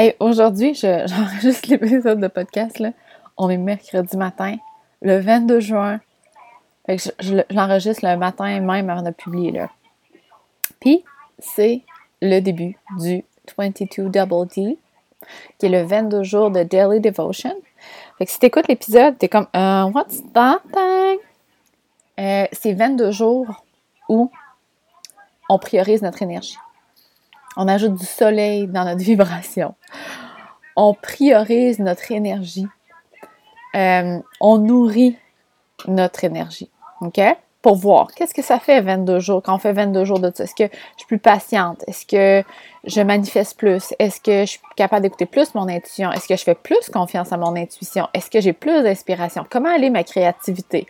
Hey, aujourd'hui, j'enregistre l'épisode de podcast. Là. On est mercredi matin, le 22 juin. Fait que je, l'enregistre le matin même avant de publier. Là. Puis, c'est le début du 22 Double D, qui est le 22 jours de Daily Devotion. Fait que si t'écoutes l'épisode, t'es comme euh, What's that? Euh, c'est 22 jours où on priorise notre énergie. On ajoute du soleil dans notre vibration. On priorise notre énergie. Euh, on nourrit notre énergie. OK? Pour voir qu'est-ce que ça fait 22 jours, quand on fait 22 jours de ça. Est-ce que je suis plus patiente? Est-ce que je manifeste plus? Est-ce que je suis capable d'écouter plus mon intuition? Est-ce que je fais plus confiance à mon intuition? Est-ce que j'ai plus d'inspiration? Comment aller ma créativité?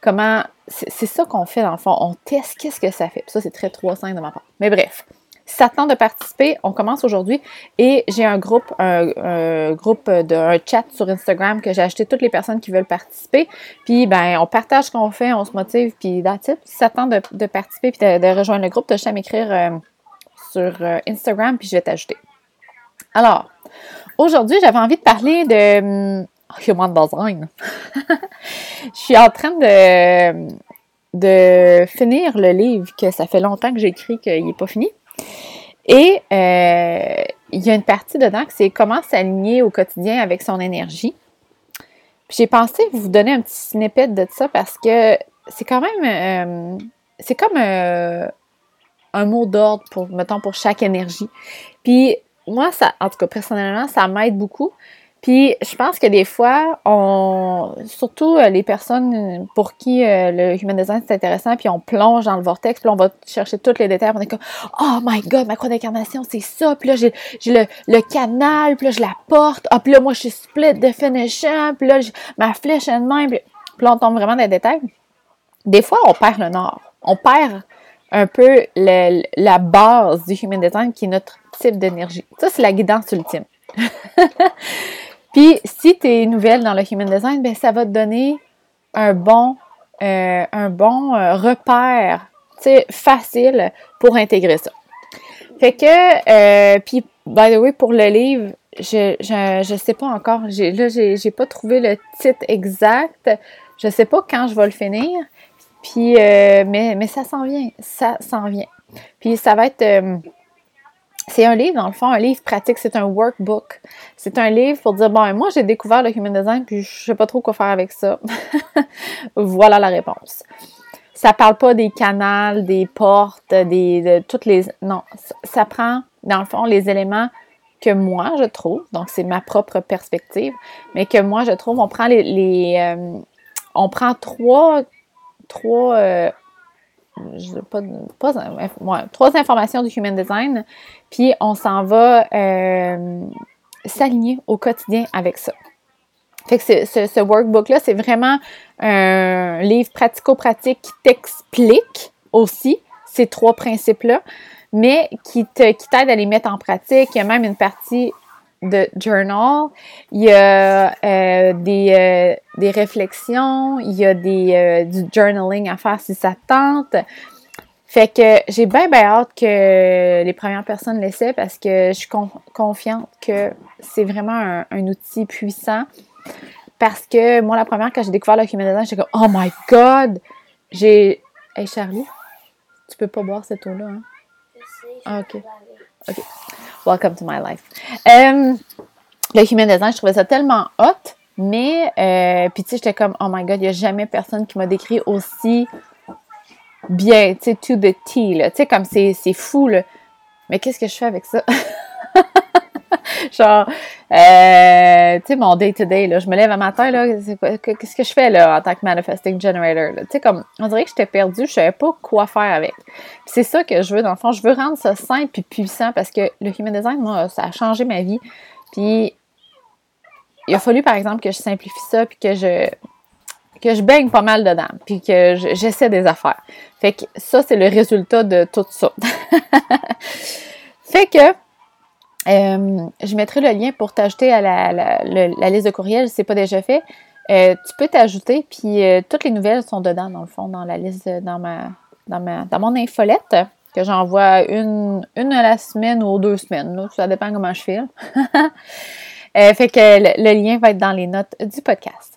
Comment. C'est ça qu'on fait dans le fond. On teste qu'est-ce que ça fait. ça, c'est très 3-5 de ma part. Mais bref. Ça tente de participer, on commence aujourd'hui et j'ai un groupe, un, groupe de un chat sur Instagram que j'ai acheté toutes les personnes qui veulent participer. Puis ben on partage ce qu'on fait, on se motive, puis that's Si ça tente de, participer puis de, rejoindre le groupe, tu as m'écrire euh, sur euh, Instagram puis je vais t'ajouter. Alors, aujourd'hui, j'avais envie de parler de hum, human design. je suis en train de de finir le livre que ça fait longtemps que j'écris qu'il n'est pas fini. Et euh, il y a une partie dedans que c'est comment s'aligner au quotidien avec son énergie. J'ai pensé vous donner un petit snippet de ça parce que c'est quand même euh, c'est comme euh, un mot d'ordre pour mettons pour chaque énergie. Puis moi ça en tout cas personnellement ça m'aide beaucoup puis je pense que des fois, on, surtout euh, les personnes pour qui euh, le human design c'est intéressant, puis on plonge dans le vortex, puis on va chercher tous les détails, on est comme oh my god, ma croix d'incarnation c'est ça, puis là j'ai, le, canal, puis là je la porte, ah puis là moi je suis split definition, puis là ma flèche est de même, puis, là on tombe vraiment dans les détails. Des fois on perd le nord, on perd un peu la base du human design qui est notre type d'énergie. Ça c'est la guidance ultime. Puis, si tu es nouvelle dans le Human Design, ben, ça va te donner un bon, euh, un bon euh, repère, facile pour intégrer ça. Fait que, euh, puis, by the way, pour le livre, je, je, sais pas encore, là, j'ai, j'ai pas trouvé le titre exact. Je sais pas quand je vais le finir. Puis, mais, mais ça s'en vient, ça s'en vient. Puis, ça va être c'est un livre, dans le fond, un livre pratique, c'est un workbook. C'est un livre pour dire, bon, moi, j'ai découvert le human design, puis je sais pas trop quoi faire avec ça. voilà la réponse. Ça parle pas des canals, des portes, des, de toutes les... Non, ça prend, dans le fond, les éléments que moi, je trouve, donc c'est ma propre perspective, mais que moi, je trouve, on prend les... Euh, on prend trois, trois euh, pas, pas trois informations du Human Design, puis on s'en va euh, s'aligner au quotidien avec ça. Fait que ce, workbook-là, c'est vraiment un livre pratico-pratique qui t'explique aussi ces trois principes-là, mais qui t'aide qui à les mettre en pratique. Il y a même une partie de journal, il y a euh, des, euh, des, réflexions, il y a des, euh, du journaling à faire si ça tente. Fait que j'ai bien, bien hâte que les premières personnes l'essaient parce que je suis confiante que c'est vraiment un, outil puissant. Parce que moi, la première, quand j'ai découvert le Human Design, j'étais comme « Oh my God! » J'ai... Hey Charlie, tu peux pas boire cette eau-là, hein? Ok. Ok. Welcome to my life. Euh, le human design, je trouvais ça tellement hot, mais euh, puis tu sais, j'étais comme oh my god, il n'y a jamais personne qui m'a décrit aussi bien, tu sais, to the T, là. Tu sais, comme c'est fou, là. Mais qu'est-ce que je fais avec ça? Genre, euh, tu sais, mon day-to-day, là, je me lève un matin, qu'est-ce que je fais, là, en tant que manifesting generator, Tu sais, comme, on dirait que j'étais perdue, je savais pas quoi faire avec. c'est ça que je veux, dans le fond, je veux rendre ça simple et puissant parce que le human design, moi, ça a changé ma vie. Puis, il a fallu, par exemple, que je simplifie ça puis que je que je baigne pas mal dedans, puis que j'essaie des affaires. Fait que ça, c'est le résultat de tout ça. fait que euh, je mettrai le lien pour t'ajouter à la, liste de courriels si ce n'est pas déjà fait. Euh, tu peux t'ajouter, puis euh, toutes les nouvelles sont dedans, dans le fond, dans la liste, dans ma, dans, ma, dans mon infolette. que j'envoie une, une à la semaine ou deux semaines. Ça dépend comment je file. Fait que le, lien va être dans les notes du podcast.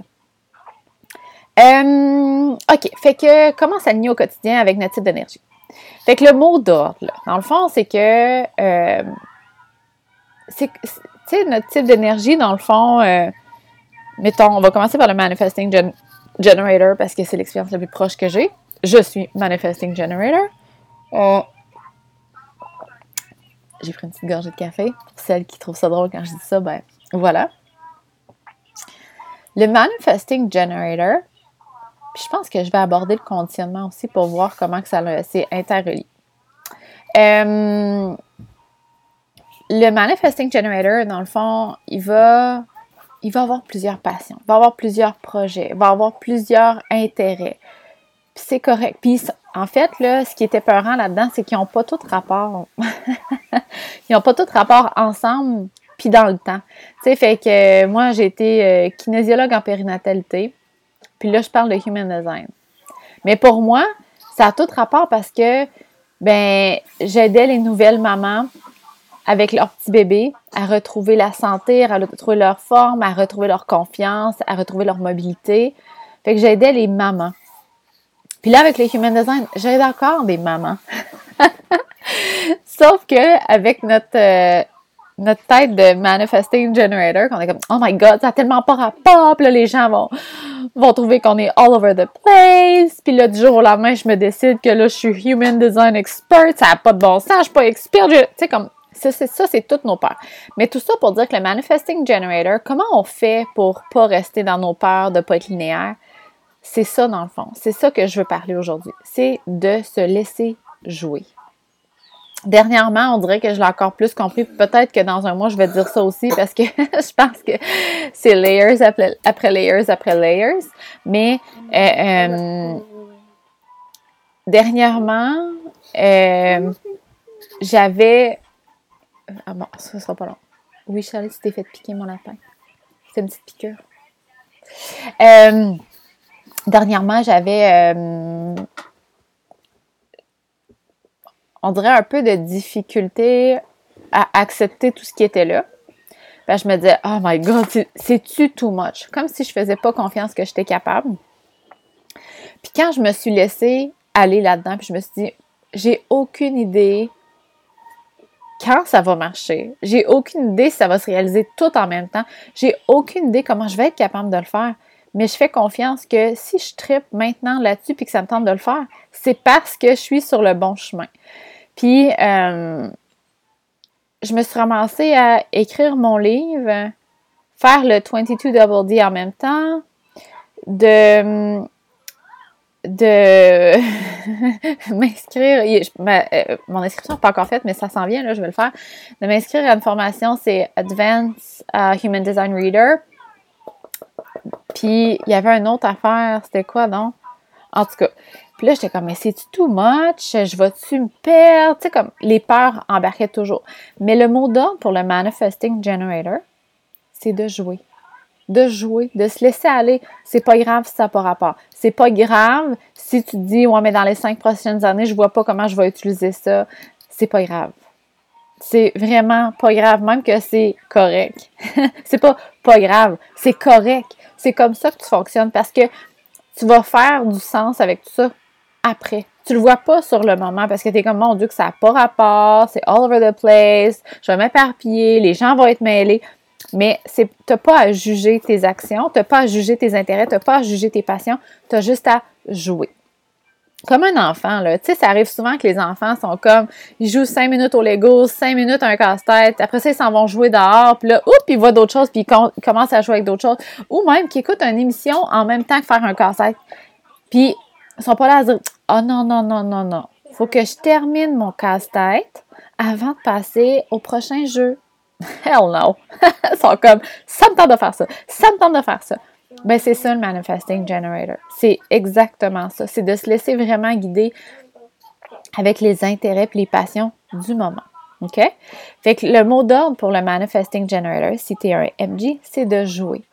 OK. Fait que comment s'aligner au quotidien avec notre type d'énergie? Fait que le mot d'ordre, dans le fond, c'est que c'est notre type d'énergie, dans le fond, mettons, on va commencer par le manifesting generator parce que c'est l'expérience la plus proche que j'ai. Je suis manifesting generator. j'ai pris une petite gorgée de café. Pour celles qui trouvent ça drôle quand je dis ça, ben voilà. Le manifesting generator, puis je pense que je vais aborder le conditionnement aussi pour voir comment que ça c'est interrelié. Euh, le manifesting generator, dans le fond, il va, avoir plusieurs passions, il va avoir plusieurs projets, il va avoir plusieurs intérêts. Puis c'est correct. Puis en fait, là, ce qui était peurant là-dedans, c'est qu'ils n'ont pas tout rapport. ils n'ont pas tout rapport ensemble puis dans le temps. Tu sais, fait que moi, j'ai été euh, kinésiologue en périnatalité, puis là, je parle de human design. Mais pour moi, ça a tout rapport parce que, ben, j'aidais les nouvelles mamans avec leur petit bébé à retrouver la santé, à retrouver leur forme, à retrouver leur confiance, à retrouver leur mobilité. Fait que j'aidais les mamans. Puis là, avec les Human Design, j'aide encore des mamans. Sauf que avec notre, euh, notre tête de manifesting generator, qu'on est comme oh my god, ça a tellement pas rapport, puis là les gens vont vont trouver qu'on est all over the place, puis là du jour au lendemain, je me décide que là je suis human design expert, ça a pas de bon sens, je suis pas expert, tu sais comme ça c'est ça c'est toutes nos peurs. Mais tout ça pour dire que le manifesting generator, comment on fait pour pas rester dans nos peurs de pas être linéaire C'est ça dans le fond, c'est ça que je veux parler aujourd'hui, c'est de se laisser jouer. Dernièrement, on dirait que je l'ai encore plus compris. Peut-être que dans un mois, je vais dire ça aussi parce que je pense que c'est layers après, layers après layers. Mais euh, euh, dernièrement, euh, j'avais. Ah bon, ça sera pas long. Oui, Charlie, tu t'es fait piquer mon lapin. C'est une petite piqûre. dernièrement, j'avais on dirait un peu de difficulté à accepter tout ce qui était là. Ben, je me disais, oh my god, c'est-tu too much? Comme si je faisais pas confiance que j'étais capable. Puis quand je me suis laissée aller là-dedans, puis je me suis dit, j'ai aucune idée quand ça va marcher. J'ai aucune idée si ça va se réaliser tout en même temps. J'ai aucune idée comment je vais être capable de le faire. Mais je fais confiance que si je tripe maintenant là-dessus puis que ça me tente de le faire, c'est parce que je suis sur le bon chemin. Puis, euh, je me suis ramassée à écrire mon livre, faire le 22 Double D en même temps, de de m'inscrire, euh, mon inscription n'est pas encore faite, mais ça s'en vient, là, je vais le faire, de m'inscrire à une formation, c'est Advanced euh, Human Design Reader. Puis, il y avait une autre affaire, c'était quoi, non? En tout cas, puis là, j'étais comme, mais c'est-tu too much? Je vais-tu me perdre? Tu sais, comme, les peurs embarquaient toujours. Mais le mot d'ordre pour le Manifesting Generator, c'est de jouer. De jouer, de se laisser aller. C'est pas grave si ça n'a pas rapport. C'est pas grave si tu dis, ouais, mais dans les cinq prochaines années, je vois pas comment je vais utiliser ça. C'est pas grave. C'est vraiment pas grave, même que c'est correct. c'est pas pas grave, c'est correct. C'est comme ça que tu fonctionnes parce que tu vas faire du sens avec tout ça après. Tu le vois pas sur le moment parce que tu es comme, mon Dieu, que ça n'a pas rapport, c'est all over the place, je vais m'éparpiller, les gens vont être mêlés. Mais tu n'as pas à juger tes actions, tu n'as pas à juger tes intérêts, tu n'as pas à juger tes passions, tu as juste à jouer. Comme un enfant, là. Tu sais, ça arrive souvent que les enfants sont comme, ils jouent cinq minutes au Lego, cinq minutes à un casse-tête, après ça, ils s'en vont jouer dehors, puis là, oups, ils voient d'autres choses, puis ils, commencent à jouer avec d'autres choses. Ou même qu'ils écoutent une émission en même temps que faire un casse-tête. Puis ils sont pas là à dire Oh non, non, non, non, non. Faut que je termine mon casse-tête avant de passer au prochain jeu. Hell no! Ils sont comme Ça me tente de faire ça. Ça me tente de faire ça. Ben, c'est ça le Manifesting Generator. C'est exactement ça. C'est de se laisser vraiment guider avec les intérêts et les passions du moment. OK? Fait que le mot d'ordre pour le Manifesting Generator, si tu un MG, c'est de jouer.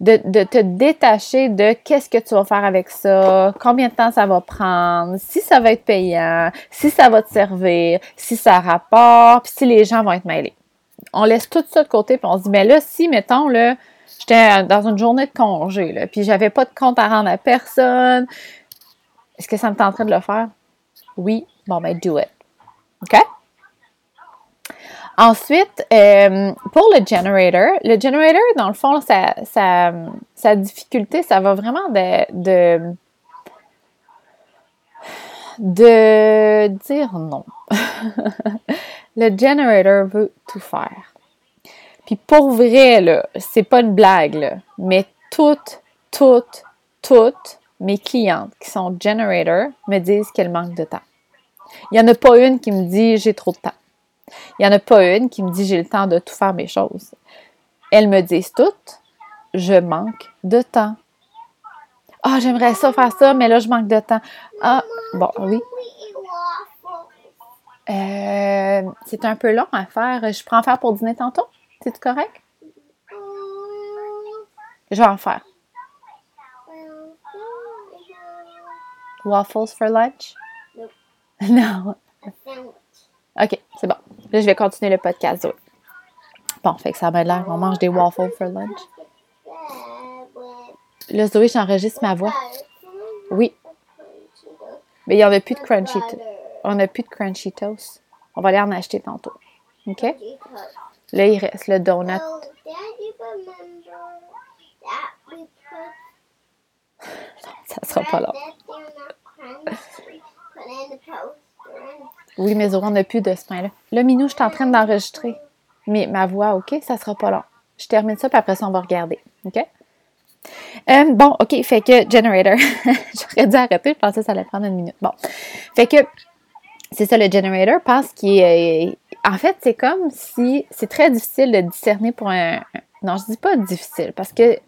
De, de te détacher de qu'est-ce que tu vas faire avec ça, combien de temps ça va prendre, si ça va être payant, si ça va te servir, si ça rapporte, puis si les gens vont être mêlés. On laisse tout ça de côté, puis on se dit, mais là, si, mettons, là, j'étais dans une journée de congé, là, puis j'avais pas de compte à rendre à personne, est-ce que ça me tenterait de le faire? Oui, bon, ben, do it. OK? Ensuite, euh, pour le generator, le generator, dans le fond, sa, difficulté, ça va vraiment de, de dire non. le generator veut tout faire. Puis pour vrai, là, c'est pas une blague, mais toutes, toutes, toutes mes clientes qui sont generator me disent qu'elles manquent de temps. Il n'y en a pas une qui me dit j'ai trop de temps. Il n'y en a pas une qui me dit j'ai le temps de tout faire mes choses. Elles me disent toutes, je manque de temps. Ah, j'aimerais ça faire ça, mais là, je manque de temps. Ah, bon, oui. Euh, c'est un peu long à faire. Je prends en faire pour dîner tantôt. C'est correct? Je vais en faire. Waffles for lunch? Non. OK, c'est bon. Là, je vais continuer le podcast. Bon, fait que ça m'a l'air. On mange des waffles for lunch. Là, Zoé, j'enregistre ma voix. Oui. Mais il n'y en a plus de crunchy On n'a plus de crunchy toast. On va aller en acheter tantôt. OK? Là, il reste le donut. Ça sera pas long. Oui, mais on n'a plus de ce pain-là. Là, Minou, je suis en train d'enregistrer. Mais ma voix, OK, ça sera pas long. Je termine ça, puis après ça, on va regarder. OK? Euh, bon, OK, fait que generator. J'aurais dû arrêter, je pensais que ça allait prendre une minute. Bon. Fait que c'est ça le generator parce qu'il est. En fait, c'est comme si c'est très difficile de discerner pour un. Non, je dis pas difficile parce que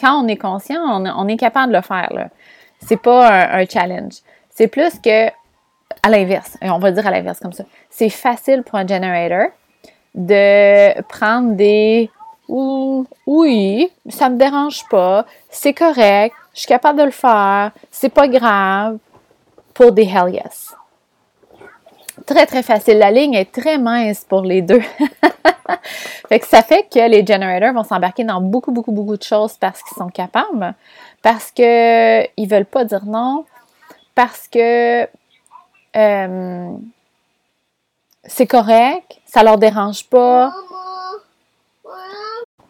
quand on est conscient, on, est capable de le faire. C'est pas un challenge. C'est plus que à l'inverse, on va dire à l'inverse comme ça. C'est facile pour un generator de prendre des oui, ça me dérange pas, c'est correct, je suis capable de le faire, c'est pas grave pour des hell yes. Très très facile. La ligne est très mince pour les deux. fait que ça fait que les generators vont s'embarquer dans beaucoup beaucoup beaucoup de choses parce qu'ils sont capables, parce qu'ils ils veulent pas dire non, parce que euh, c'est correct, ça leur dérange pas.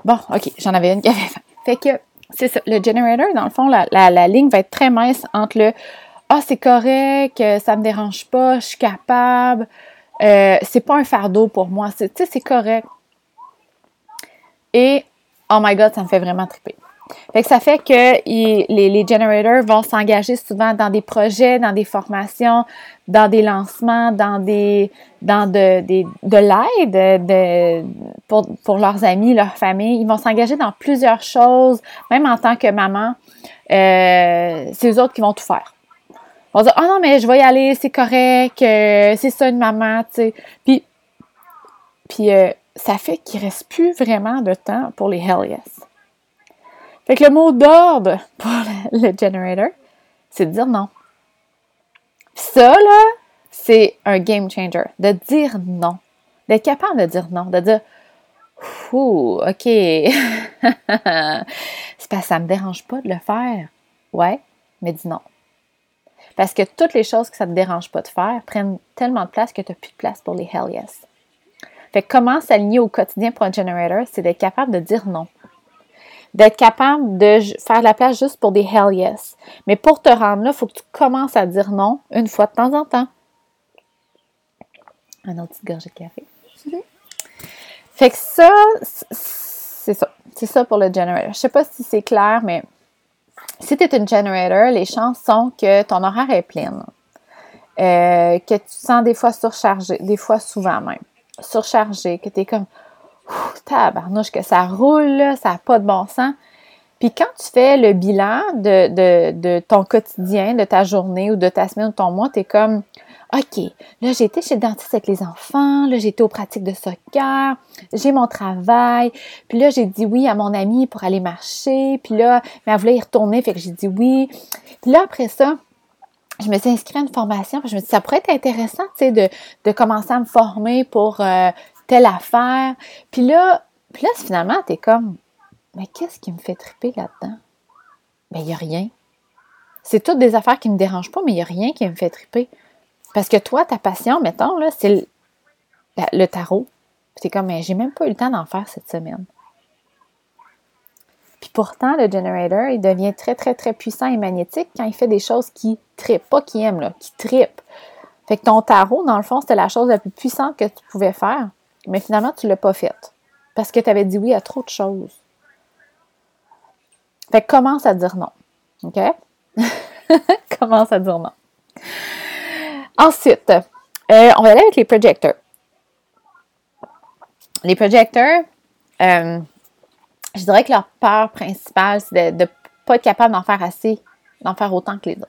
Bon, ok, j'en avais une qui avait faim. Fait que c'est ça. Le generator, dans le fond, la, la, ligne va être très mince entre le Ah, c'est correct, ça me dérange pas, je suis capable, euh, c'est pas un fardeau pour moi, tu sais, c'est correct. Et Oh my god, ça me fait vraiment triper. Fait que ça fait que les, les generators vont s'engager souvent dans des projets, dans des formations, dans des lancements, dans des dans de, de l'aide de, pour, pour leurs amis, leur famille. Ils vont s'engager dans plusieurs choses, même en tant que maman. Euh, c'est eux autres qui vont tout faire. Ils vont dire, oh non, mais je vais y aller, c'est correct, euh, c'est ça une maman, tu sais. Puis, puis euh, ça fait qu'il reste plus vraiment de temps pour les hell yes. Que le mot d'ordre pour le, generator, c'est de dire non. Ça, là, c'est un game changer. De dire non. D'être capable de dire non. De dire, ouh, OK. c'est parce que ça me dérange pas de le faire. Ouais, mais dis non. Parce que toutes les choses que ça ne te dérange pas de faire prennent tellement de place que tu n'as plus de place pour les hell yes. Fait que comment s'aligner au quotidien pour un generator, c'est d'être capable de dire non d'être capable de faire la place juste pour des hell yes. Mais pour te rendre là, il faut que tu commences à dire non une fois de temps en temps. Un autre petit gorgée de café. Mhm. Fait que ça, c'est ça. C'est ça pour le generator. Je sais pas si c'est clair, mais si tu es une generator, les chances sont que ton horaire est plein. Euh, que tu te sens des fois surchargé, des fois souvent même. Surchargé, que tu es comme tabarnouche, que ça roule, ça n'a pas de bon sens. Puis quand tu fais le bilan de, ton quotidien, de ta journée ou de ta semaine ou de ton mois, tu es comme OK, là, j'ai été chez le dentiste avec les enfants, là, j'ai été aux pratiques de soccer, j'ai mon travail, puis là, j'ai dit oui à mon amie pour aller marcher, puis là, mais elle voulait y retourner, fait que j'ai dit oui. Puis là, après ça, je me suis inscrite à une formation, puis je me suis dit, ça pourrait être intéressant, tu sais, de, de commencer à me former pour euh, telle affaire. Puis là, puis là, finalement, t'es comme, mais qu'est-ce qui me fait triper là-dedans? Ben, il n'y a rien. C'est toutes des affaires qui ne me dérangent pas, mais il n'y a rien qui me fait triper. Parce que toi, ta passion, mettons, là, c'est le, tarot. C'est comme, mais j'ai même pas eu le temps d'en faire cette semaine. Puis pourtant, le generator, il devient très, très, très puissant et magnétique quand il fait des choses qui tripent, pas qui aime, là, qui tripent. Fait que ton tarot, dans le fond, c'était la chose la plus puissante que tu pouvais faire, mais finalement, tu ne l'as pas faite. Parce que tu avais dit oui à trop de choses. Fait que commence à dire non. OK? commence à dire non. Ensuite, euh, on va aller avec les projecteurs. Les projecteurs, euh, je dirais que leur peur principale, c'est de ne pas être capable d'en faire assez, d'en faire autant que les autres.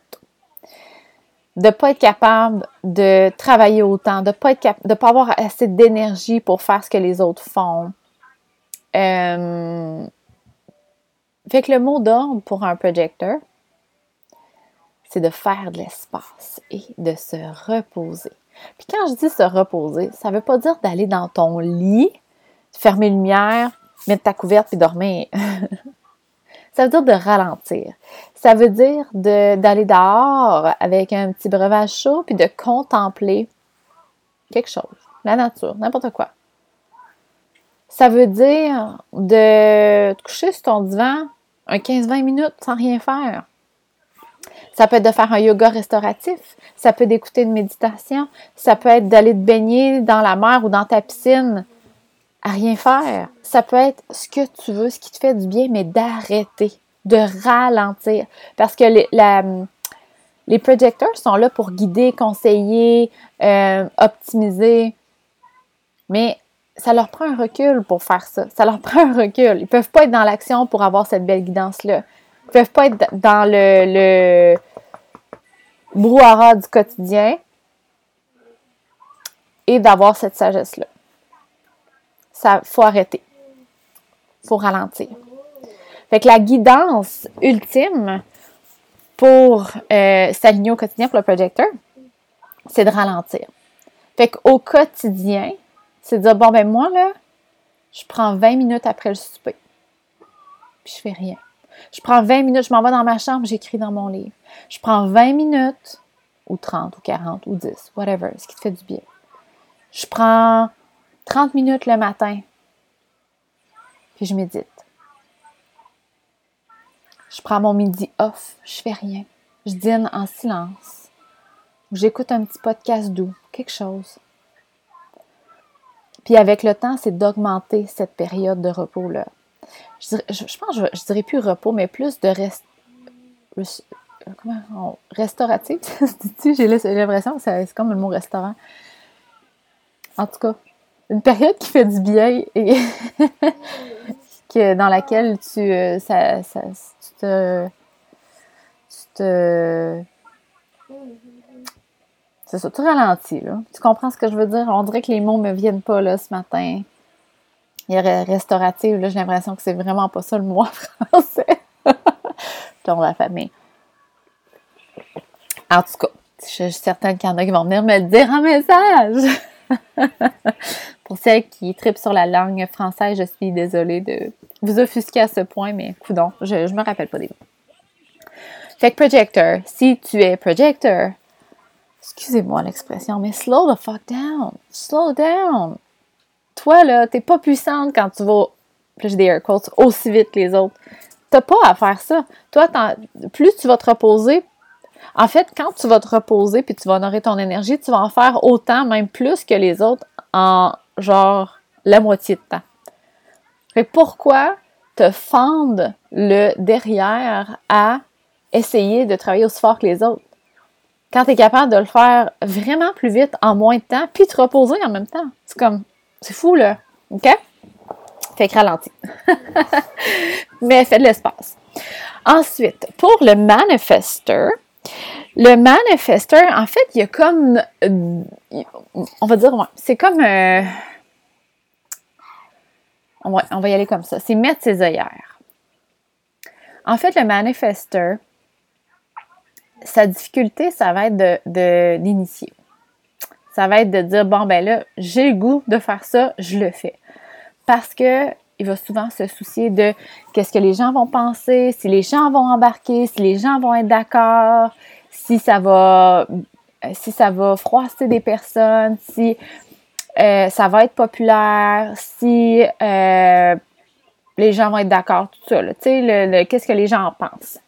De ne pas être capable de travailler autant, de ne pas, pas avoir assez d'énergie pour faire ce que les autres font. Euh, fait que le mot d'ordre pour un projecteur, c'est de faire de l'espace et de se reposer. Puis quand je dis se reposer, ça ne veut pas dire d'aller dans ton lit, fermer lumière, mettre ta couverte et dormir. ça veut dire de ralentir. Ça veut dire d'aller dehors avec un petit breuvage chaud puis de contempler quelque chose, la nature, n'importe quoi. Ça veut dire de te coucher sur ton divan un 15-20 minutes sans rien faire. Ça peut être de faire un yoga restauratif, ça peut être d'écouter une méditation, ça peut être d'aller te baigner dans la mer ou dans ta piscine à rien faire. Ça peut être ce que tu veux, ce qui te fait du bien, mais d'arrêter, de ralentir. Parce que les, les projecteurs sont là pour guider, conseiller, euh, optimiser. Mais ça leur prend un recul pour faire ça. Ça leur prend un recul. Ils peuvent pas être dans l'action pour avoir cette belle guidance-là. Ils peuvent pas être dans le, le brouhaha du quotidien et d'avoir cette sagesse-là. Ça, faut arrêter. Faut ralentir. Fait que la guidance ultime pour euh, s'aligner au quotidien pour le projecteur, c'est de ralentir. Fait qu'au quotidien, c'est de dire, bon, ben moi, là, je prends 20 minutes après le souper. Puis je fais rien. Je prends 20 minutes, je m'en vais dans ma chambre, j'écris dans mon livre. Je prends 20 minutes, ou 30, ou 40, ou 10, whatever, ce qui te fait du bien. Je prends 30 minutes le matin, puis je médite. Je prends mon midi off, je fais rien. Je dîne en silence. J'écoute un petit podcast doux, quelque chose. Puis avec le temps, c'est d'augmenter cette période de repos-là je, pense, je, je, dirais plus repos, mais plus de rest, comment, restauratif. J'ai l'impression que c'est comme le mot restaurant. En tout cas, une période qui fait du bien et que, dans laquelle tu, euh, ça, ça, tu te. Tu te. C'est ça, tu ralentis, là. Tu comprends ce que je veux dire? On dirait que les mots me viennent pas, là, ce matin. Il y a restaurative, là, j'ai l'impression que c'est vraiment pas ça le mot français. Dans la famille. En tout cas, je suis certaine qu'il y en a qui vont venir me dire en message. Pour celles qui tripent sur la langue française, je suis désolée de vous offusquer à ce point, mais coudon, je, ne me rappelle pas des mots. Fait que projector, si tu es projector, excusez-moi l'expression, mais slow the fuck down. Slow down toi, là, t'es pas puissante quand tu vas, j'ai des air quotes, aussi vite que les autres. T'as pas à faire ça. Toi, plus tu vas te reposer, en fait, quand tu vas te reposer puis tu vas honorer ton énergie, tu vas en faire autant, même plus que les autres, en genre la moitié de temps. Fait pourquoi te fendre le derrière à essayer de travailler aussi fort que les autres? Quand tu es capable de le faire vraiment plus vite en moins de temps, puis te reposer en même temps. C'est comme, c'est fou, là. OK? Fait que ralentis. Mais fais de l'espace. Ensuite, pour le manifester, Le manifesteur, en fait, il y a comme, euh, on va dire, c'est comme, euh, on, va, y aller comme ça, c'est mettre ses œillères. En fait, le manifesteur, sa difficulté, ça va être de, d'initier. Ça va être de dire, bon, ben là, j'ai le goût de faire ça, je le fais. Parce que il va souvent se soucier de qu'est-ce que les gens vont penser, si les gens vont embarquer, si les gens vont être d'accord, si ça va, si ça va froisser des personnes, si euh, ça va être populaire, si euh, les gens vont être d'accord, tout ça. Tu sais, qu'est-ce que les gens en pensent.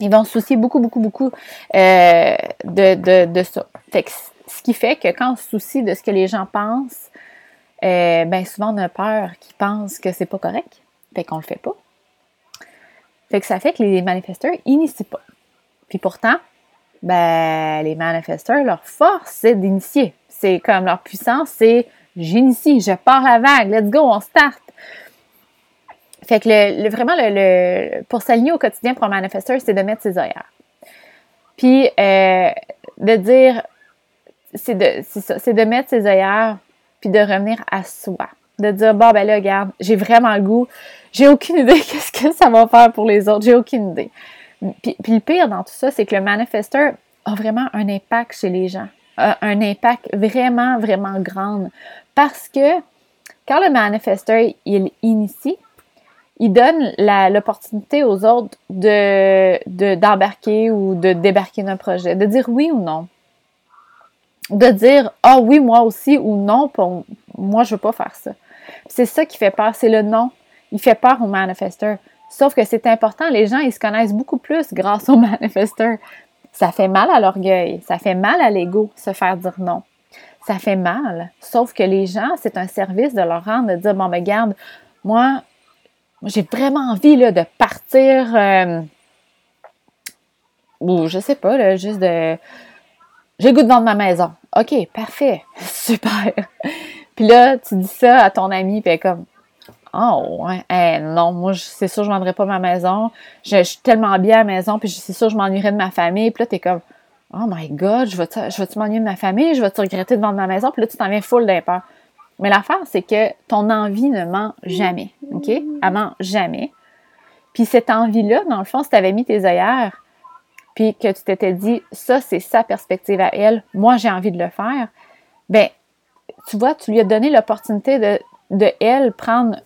Ils vont se soucier beaucoup, beaucoup, beaucoup euh, de, de, ça. Fait ce qui fait que quand on se soucie de ce que les gens pensent, euh, ben souvent on a peur qu'ils pensent que c'est pas correct. Fait qu'on le fait pas. Fait que ça fait que les manifesteurs initient pas. Puis pourtant, ben les manifesteurs, leur force, c'est d'initier. C'est comme leur puissance, c'est j'initie, je pars la vague, let's go, on start. Fait que le, vraiment, le, pour s'aligner au quotidien pour un manifesteur, c'est de mettre ses horaires. Puis euh, de dire, c'est de, de mettre ses horaires puis de revenir à soi. De dire, bon, ben là, regarde, j'ai vraiment le goût. J'ai aucune idée qu'est-ce que ça va faire pour les autres. J'ai aucune idée. Puis, le pire dans tout ça, c'est que le manifesteur a vraiment un impact chez les gens. un impact vraiment, vraiment grand. Parce que quand le manifesteur, il initie, il donne l'opportunité aux autres de d'embarquer ou de débarquer d'un projet, de dire oui ou non de dire ah oui moi aussi ou non pour, moi je veux pas faire ça c'est ça qui fait peur c'est le non il fait peur au manifesteur. Sauf que c'est important les gens ils se connaissent beaucoup plus grâce au manifesteur. Ça fait mal à l'orgueil ça fait mal à l'ego se faire dire non ça fait mal. Sauf que les gens c'est un service de leur rendre de dire bon ben garde moi j'ai vraiment envie là, de partir euh, ou je sais pas là, juste de j'ai goût de vendre ma maison. OK, parfait. Super. puis là, tu dis ça à ton ami, puis elle est comme Oh, non, moi, c'est sûr, je ne vendrais pas ma maison. Je, suis tellement bien à la maison, puis c'est sûr, je m'ennuierais de ma famille. Puis là, tu es comme Oh my God, je vais-tu vais m'ennuyer de ma famille? Je vais-tu regretter de vendre ma maison? Puis là, tu t'en viens full d'impeur. Mais l'affaire, c'est que ton envie ne ment jamais. OK? Elle ment jamais. Puis cette envie-là, dans le fond, si tu mis tes œillères puis que tu t'étais dit, ça, c'est sa perspective à elle, moi, j'ai envie de le faire, ben tu vois, tu lui as donné l'opportunité de, de, elle, prendre,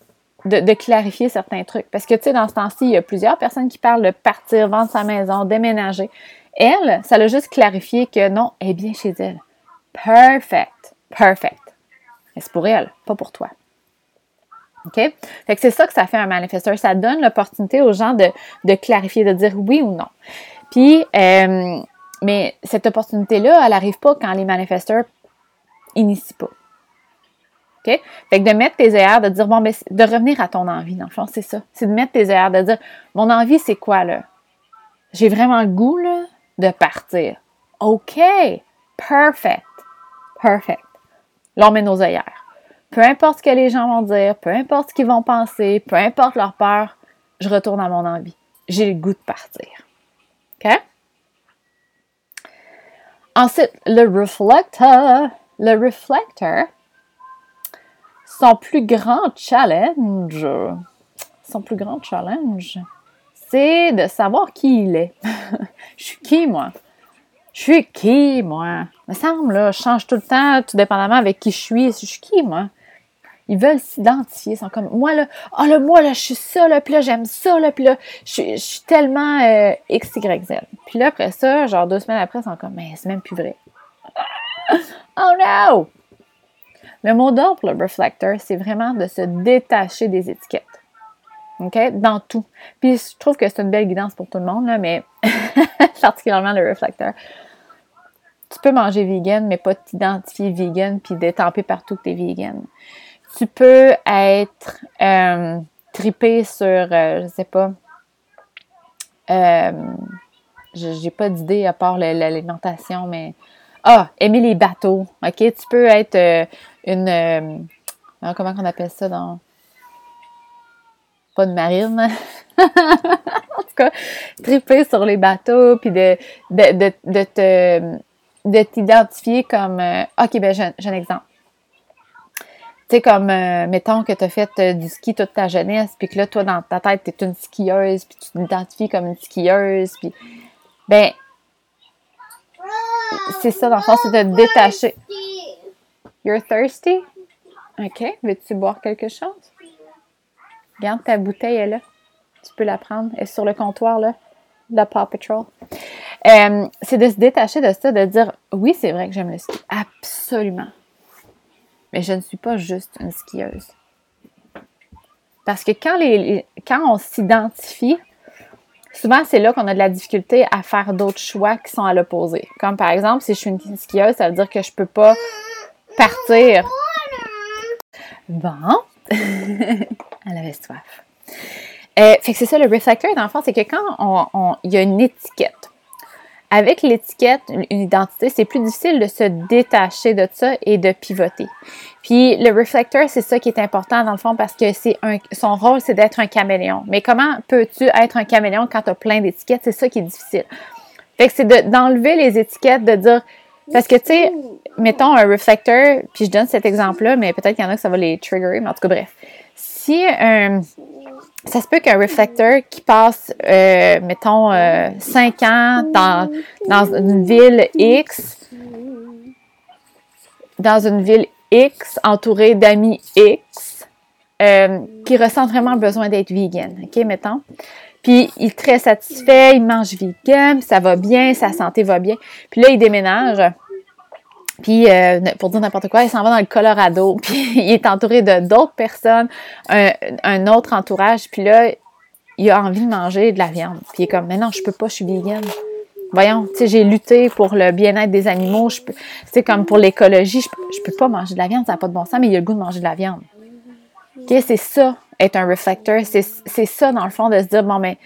de, clarifier certains trucs. Parce que, tu sais, dans ce temps-ci, il y a plusieurs personnes qui parlent de partir, vendre sa maison, déménager. Elle, ça l'a juste clarifié que non, elle est bien chez elle. Perfect. Perfect. Mais c'est pour elle, pas pour toi. OK? Fait que c'est ça que ça fait un manifesteur. Ça donne l'opportunité aux gens de, de clarifier, de dire oui ou non. Puis, euh, mais cette opportunité-là, elle n'arrive pas quand les manifesteurs initient pas. OK? Fait que de mettre tes airs, de dire, bon, ben, de revenir à ton envie, dans le fond, c'est ça. C'est de mettre tes airs, de dire, mon envie, c'est quoi, là? J'ai vraiment le goût, là, de partir. OK! Perfect! Perfect. Là, on met nos œillères. Peu importe ce que les gens vont dire, peu importe ce qu'ils vont penser, peu importe leur peur, je retourne à mon envie. J'ai le goût de partir. Ensuite, le reflector. Le reflector, son plus grand challenge, son plus grand challenge, c'est de savoir qui il est. je suis qui, moi? Je suis qui, moi? Me semble, change tout le temps, tout dépendamment avec qui je suis. Je suis qui, moi? Ils veulent s'identifier. Ils sont comme, moi, là, oh, là, moi, là, je suis ça, là, puis là, j'aime ça, là, puis là, je, suis tellement euh, X, Y, Z. Puis là, après ça, genre deux semaines après, ils sont comme, mais c'est même plus vrai. oh no! Le mot d'ordre pour le reflector, c'est vraiment de se détacher des étiquettes. OK? Dans tout. Puis je trouve que c'est une belle guidance pour tout le monde, là, mais particulièrement le reflector. Tu peux manger vegan, mais pas t'identifier vegan puis détamper partout que t'es vegan tu peux être euh, tripé sur, euh, je sais pas, euh, j'ai pas d'idée à part l'alimentation, mais ah, aimer les bateaux, ok? Tu peux être euh, une, comment on appelle ça dans, pas de marine. en tout cas, triper sur les bateaux, puis de, de, de, de te de t'identifier comme euh, OK, ben j'ai un exemple. Tu sais, comme, euh, mettons que tu as fait euh, du ski toute ta jeunesse, puis que là, toi, dans ta tête, tu es une skieuse, puis tu t'identifies comme une skieuse, puis, ben, c'est ça, dans le fond, c'est de te détacher. You're thirsty? OK. Veux-tu boire quelque chose? Regarde, ta bouteille est là. Tu peux la prendre. Elle est sur le comptoir, là, la Paw Patrol. Euh, c'est de se détacher de ça, de dire oui, c'est vrai que j'aime le ski. Absolument. Mais je ne suis pas juste une skieuse. Parce que quand, les, quand on s'identifie, souvent c'est là qu'on a de la difficulté à faire d'autres choix qui sont à l'opposé. Comme par exemple, si je suis une skieuse, ça veut dire que je ne peux pas partir. Bon. Elle avait soif. Euh, fait que c'est ça le reflector, dans le fond, c'est que quand il y a une étiquette, avec l'étiquette, une identité, c'est plus difficile de se détacher de ça et de pivoter. Puis le reflector, c'est ça qui est important dans le fond parce que c'est un, son rôle, c'est d'être un caméléon. Mais comment peux-tu être un caméléon quand tu as plein d'étiquettes? C'est ça qui est difficile. Fait que c'est d'enlever les étiquettes, de dire, parce que tu sais, mettons un reflector, puis je donne cet exemple-là, mais peut-être qu'il y en a que ça va les triggerer, mais en tout cas, bref. Si un, ça se peut qu'un réflecteur qui passe, euh, mettons, euh, 5 ans dans, dans une ville X, dans une ville X, entouré d'amis X, euh, qui ressent vraiment besoin d'être vegan, OK, mettons. Puis il est très satisfait, il mange vegan, ça va bien, sa santé va bien. Puis là, il déménage puis, euh, pour dire n'importe quoi, il s'en va dans le Colorado, puis il est entouré de d'autres personnes, un, autre entourage, puis là, il a envie de manger de la viande. Puis il est comme, mais non, je peux pas, je suis vegan. Voyons, tu sais, j'ai lutté pour le bien-être des animaux, je peux, comme pour l'écologie, je, peux pas manger de la viande, ça n'a pas de bon sens, mais il a le goût de manger de la viande. OK, c'est ça, être un reflecteur, c'est ça, dans le fond, de se dire, bon, mais,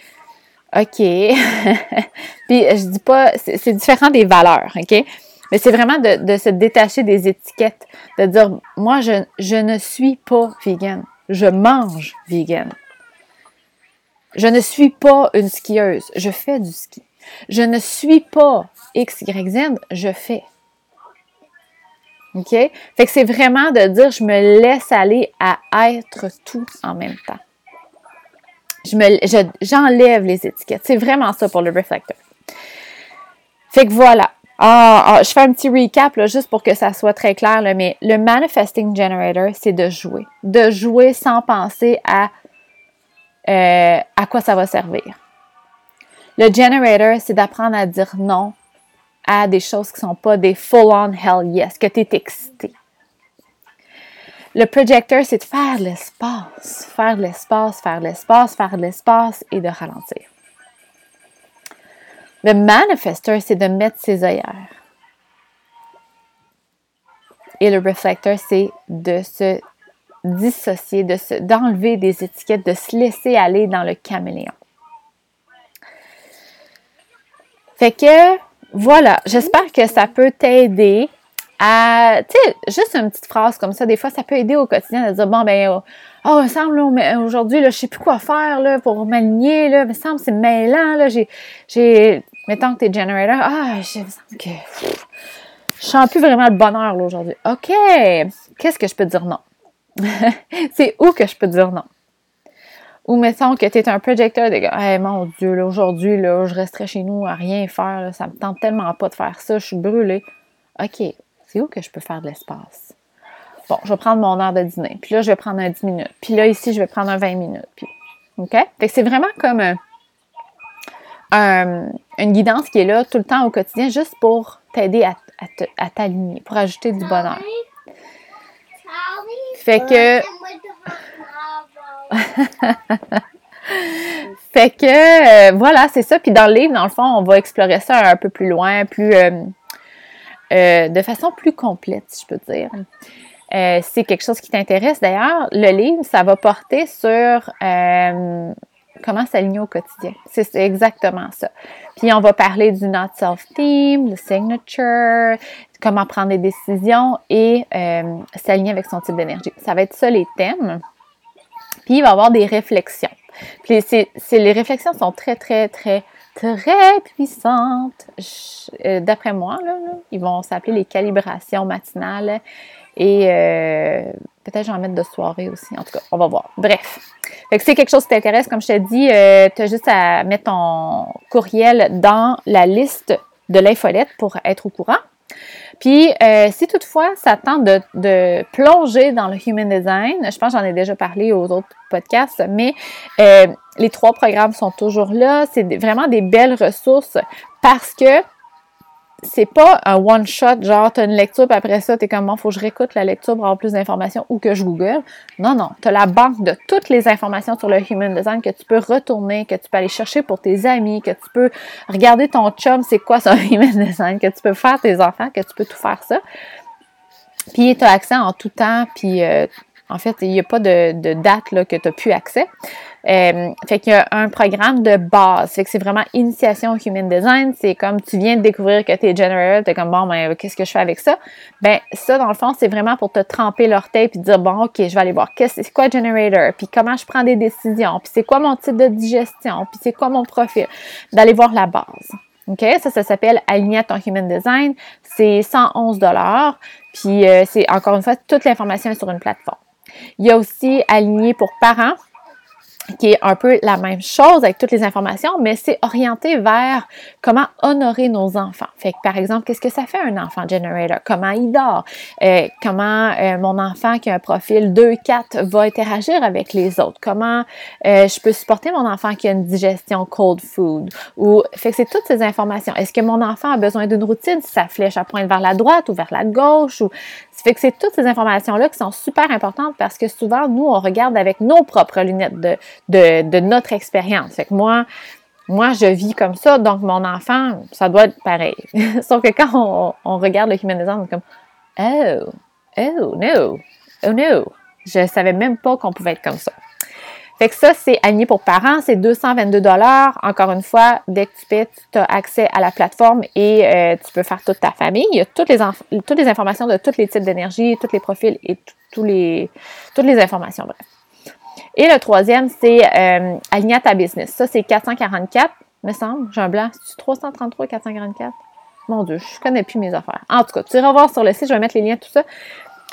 OK. puis je dis pas, c'est différent des valeurs, OK? Mais c'est vraiment de, se détacher des étiquettes, de dire, moi, je, je ne suis pas vegan, je mange vegan. Je ne suis pas une skieuse, je fais du ski. Je ne suis pas X, Y, Z, je fais. OK? Fait que c'est vraiment de dire, je me laisse aller à être tout en même temps. Je j'enlève les étiquettes. C'est vraiment ça pour le reflecteur. Fait que voilà. Ah, ah, je fais un petit recap là, juste pour que ça soit très clair, là, mais le manifesting generator, c'est de jouer. De jouer sans penser à, euh, à quoi ça va servir. Le generator, c'est d'apprendre à dire non à des choses qui ne sont pas des full-on hell yes, que tu es excité. Le projector, c'est de faire l'espace, faire l'espace, faire l'espace, faire l'espace et de ralentir. Le manifesteur, c'est de mettre ses œillères. Et le reflecteur, c'est de se dissocier, de se, d'enlever des étiquettes, de se laisser aller dans le caméléon. Fait que, voilà, j'espère que ça peut t'aider à, tu sais, juste une petite phrase comme ça, des fois, ça peut aider au quotidien de dire, bon, ben, oh, oh il me semble, aujourd'hui, là, je sais plus quoi faire, là, pour m'aligner, là, il me semble, c'est mêlant, là, j'ai, j'ai, mettons que tu es generator, ah, je sens que, je sens plus vraiment le bonheur, aujourd'hui. OK, qu'est-ce que je peux dire non? c'est où que je peux dire non? Ou mettons que tu es un projecteur de gars, mon Dieu, là, aujourd'hui, là, je resterai chez nous à rien faire, là, ça me tente tellement pas de faire ça, je suis brûlée. OK, c'est où que je peux faire de l'espace? Bon, je vais prendre mon heure de dîner. Puis là, je vais prendre un 10 minutes. Puis là, ici, je vais prendre un 20 minutes. Puis, OK? Fait que c'est vraiment comme une guidance qui est là tout le temps au quotidien, juste pour t'aider à, à t'aligner, pour ajouter du bonheur. Fait que. fait que, euh, voilà, c'est ça. Puis dans le livre, dans le fond, on va explorer ça un peu plus loin, plus. Euh, euh, de façon plus complète, si je peux dire. Euh, c'est quelque chose qui t'intéresse, d'ailleurs, le livre, ça va porter sur euh, comment s'aligner au quotidien. C'est exactement ça. Puis on va parler du not self-theme, le signature, comment prendre des décisions et s'aligner avec son type d'énergie. Ça va être ça les thèmes. Puis il va y avoir des réflexions. Puis les réflexions sont très, très, très, très puissantes. Euh, d'après moi, ils vont s'appeler les calibrations matinales. Et euh, peut-être j'en mettre de soirée aussi. En tout cas, on va voir. Bref. Fait c'est quelque chose qui t'intéresse, comme je te dis, euh, tu as juste à mettre ton courriel dans la liste de l'infolette pour être au courant. Puis, euh, si toutefois ça tente de, plonger dans le human design, je pense que j'en ai déjà parlé aux autres podcasts, mais euh, les trois programmes sont toujours là. C'est vraiment des belles ressources parce que c'est pas un one shot, genre t'as une lecture, puis après ça, t'es comme bon, faut que je réécoute la lecture pour avoir plus d'informations ou que je Google. Non, non. T'as la banque de toutes les informations sur le human design que tu peux retourner, que tu peux aller chercher pour tes amis, que tu peux regarder ton chum, c'est quoi son human design, que tu peux faire tes enfants, que tu peux tout faire ça. Puis tu as accès en tout temps, puis euh, en fait, il n'y a pas de, de date là, que tu n'as plus accès. Euh, fait qu'il y a un programme de base. Fait que c'est vraiment initiation au human design. C'est comme tu viens de découvrir que tu es generator, tu es comme bon, ben, qu'est-ce que je fais avec ça? Ben, ça, dans le fond, c'est vraiment pour te tremper l'orteil puis dire bon, OK, je vais aller voir qu'est-ce c'est quoi generator, puis comment je prends des décisions, puis c'est quoi mon type de digestion, puis c'est quoi mon profil? D'aller voir la base. OK? Ça, ça s'appelle Aligner ton Human Design. C'est 111 Puis euh, c'est encore une fois, toute l'information est sur une plateforme. Il y a aussi Aligner pour parents qui est un peu la même chose avec toutes les informations, mais c'est orienté vers comment honorer nos enfants. Fait que, par exemple, qu'est-ce que ça fait un enfant generator? Comment il dort? Euh, comment euh, mon enfant qui a un profil 2-4 va interagir avec les autres? Comment euh, je peux supporter mon enfant qui a une digestion cold food? Ou, fait que c'est toutes ces informations. Est-ce que mon enfant a besoin d'une routine? Si sa flèche à pointe vers la droite ou vers la gauche? Ou, fait que c'est toutes ces informations-là qui sont super importantes parce que souvent, nous, on regarde avec nos propres lunettes de, de, notre expérience. Fait que moi, moi, je vis comme ça, donc mon enfant, ça doit être pareil. Sauf que quand on, regarde le human design, on est comme Oh, oh no, oh no. Je savais même pas qu'on pouvait être comme ça. Fait que ça, c'est aligné pour parents, c'est 222 dollars. Encore une fois, dès que tu paies, tu as accès à la plateforme et euh, tu peux faire toute ta famille. Il y a toutes les, informations de tous les types d'énergie, tous les profils et toutes les informations, bref. Et le troisième, c'est euh, aligner ta business. Ça, c'est 444, me semble. J'ai un blanc. C'est 333 444? Mon Dieu, je connais plus mes affaires. En tout cas, tu iras voir sur le site, je vais mettre les liens, tout ça.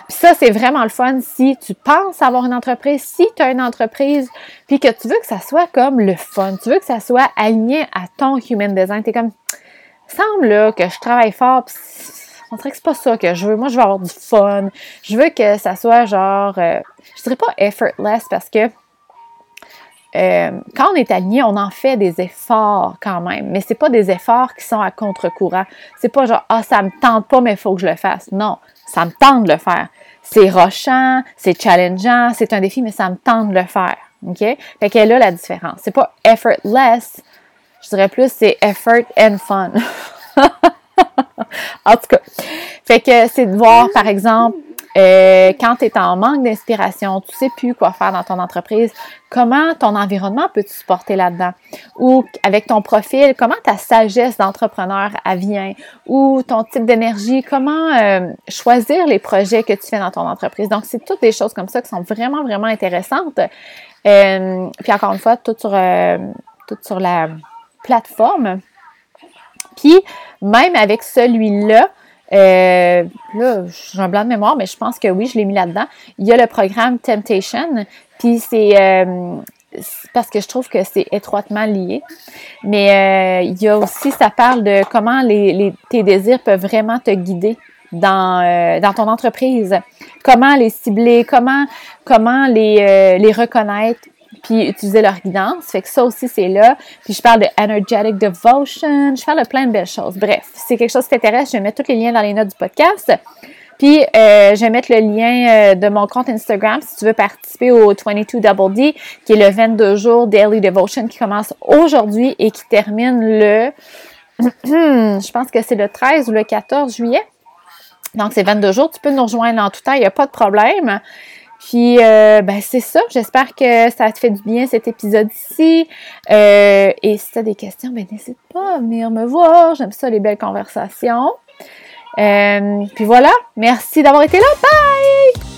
Puis ça, c'est vraiment le fun si tu penses avoir une entreprise, si tu as une entreprise, puis que tu veux que ça soit comme le fun, tu veux que ça soit aligné à ton human design. Tu es comme, semble là que je travaille fort, puis on dirait que c'est pas ça que je veux. Moi, je veux avoir du fun. Je veux que ça soit genre, euh, je dirais pas effortless parce que euh, quand on est aligné, on en fait des efforts quand même, mais c'est pas des efforts qui sont à contre-courant. C'est pas genre ah ça me tente pas mais il faut que je le fasse. Non, ça me tente de le faire. C'est rochant, c'est challengeant, c'est un défi mais ça me tente de le faire. OK? Fait qu'elle a la différence. C'est pas effortless, je dirais plus c'est effort and fun. en tout cas, fait que c'est de voir par exemple euh, quand tu es en manque d'inspiration, tu sais plus quoi faire dans ton entreprise, comment ton environnement peut te supporter là-dedans? Ou avec ton profil, comment ta sagesse d'entrepreneur vient? Ou ton type d'énergie, comment euh, choisir les projets que tu fais dans ton entreprise? Donc, c'est toutes des choses comme ça qui sont vraiment, vraiment intéressantes. Euh, puis encore une fois, tout sur, tout sur la plateforme. Puis, même avec celui-là, euh, là, j'ai un blanc de mémoire, mais je pense que oui, je l'ai mis là-dedans. Il y a le programme Temptation, puis c'est euh, parce que je trouve que c'est étroitement lié. Mais euh, il y a aussi, ça parle de comment les, tes désirs peuvent vraiment te guider dans, dans ton entreprise. Comment les cibler, comment, comment les, les reconnaître, puis utiliser leur guidance. Fait que ça aussi, c'est là. Puis je parle de Energetic Devotion, je parle de plein de belles choses. Bref, si c'est quelque chose qui t'intéresse, je vais mettre tous les liens dans les notes du podcast. Puis, euh, je vais mettre le lien euh, de mon compte Instagram si tu veux participer au 22 Double D, qui est le 22 jours Daily Devotion qui commence aujourd'hui et qui termine le, je pense que c'est le 13 ou le 14 juillet. Donc, c'est 22 jours. Tu peux nous rejoindre en tout temps, il n'y a pas de problème. Puis, euh, ben, c'est ça. J'espère que ça te fait du bien cet épisode-ci. Euh, et si tu as des questions, ben, n'hésite pas à venir me voir. J'aime ça, les belles conversations. Euh, puis voilà. Merci d'avoir été là. Bye!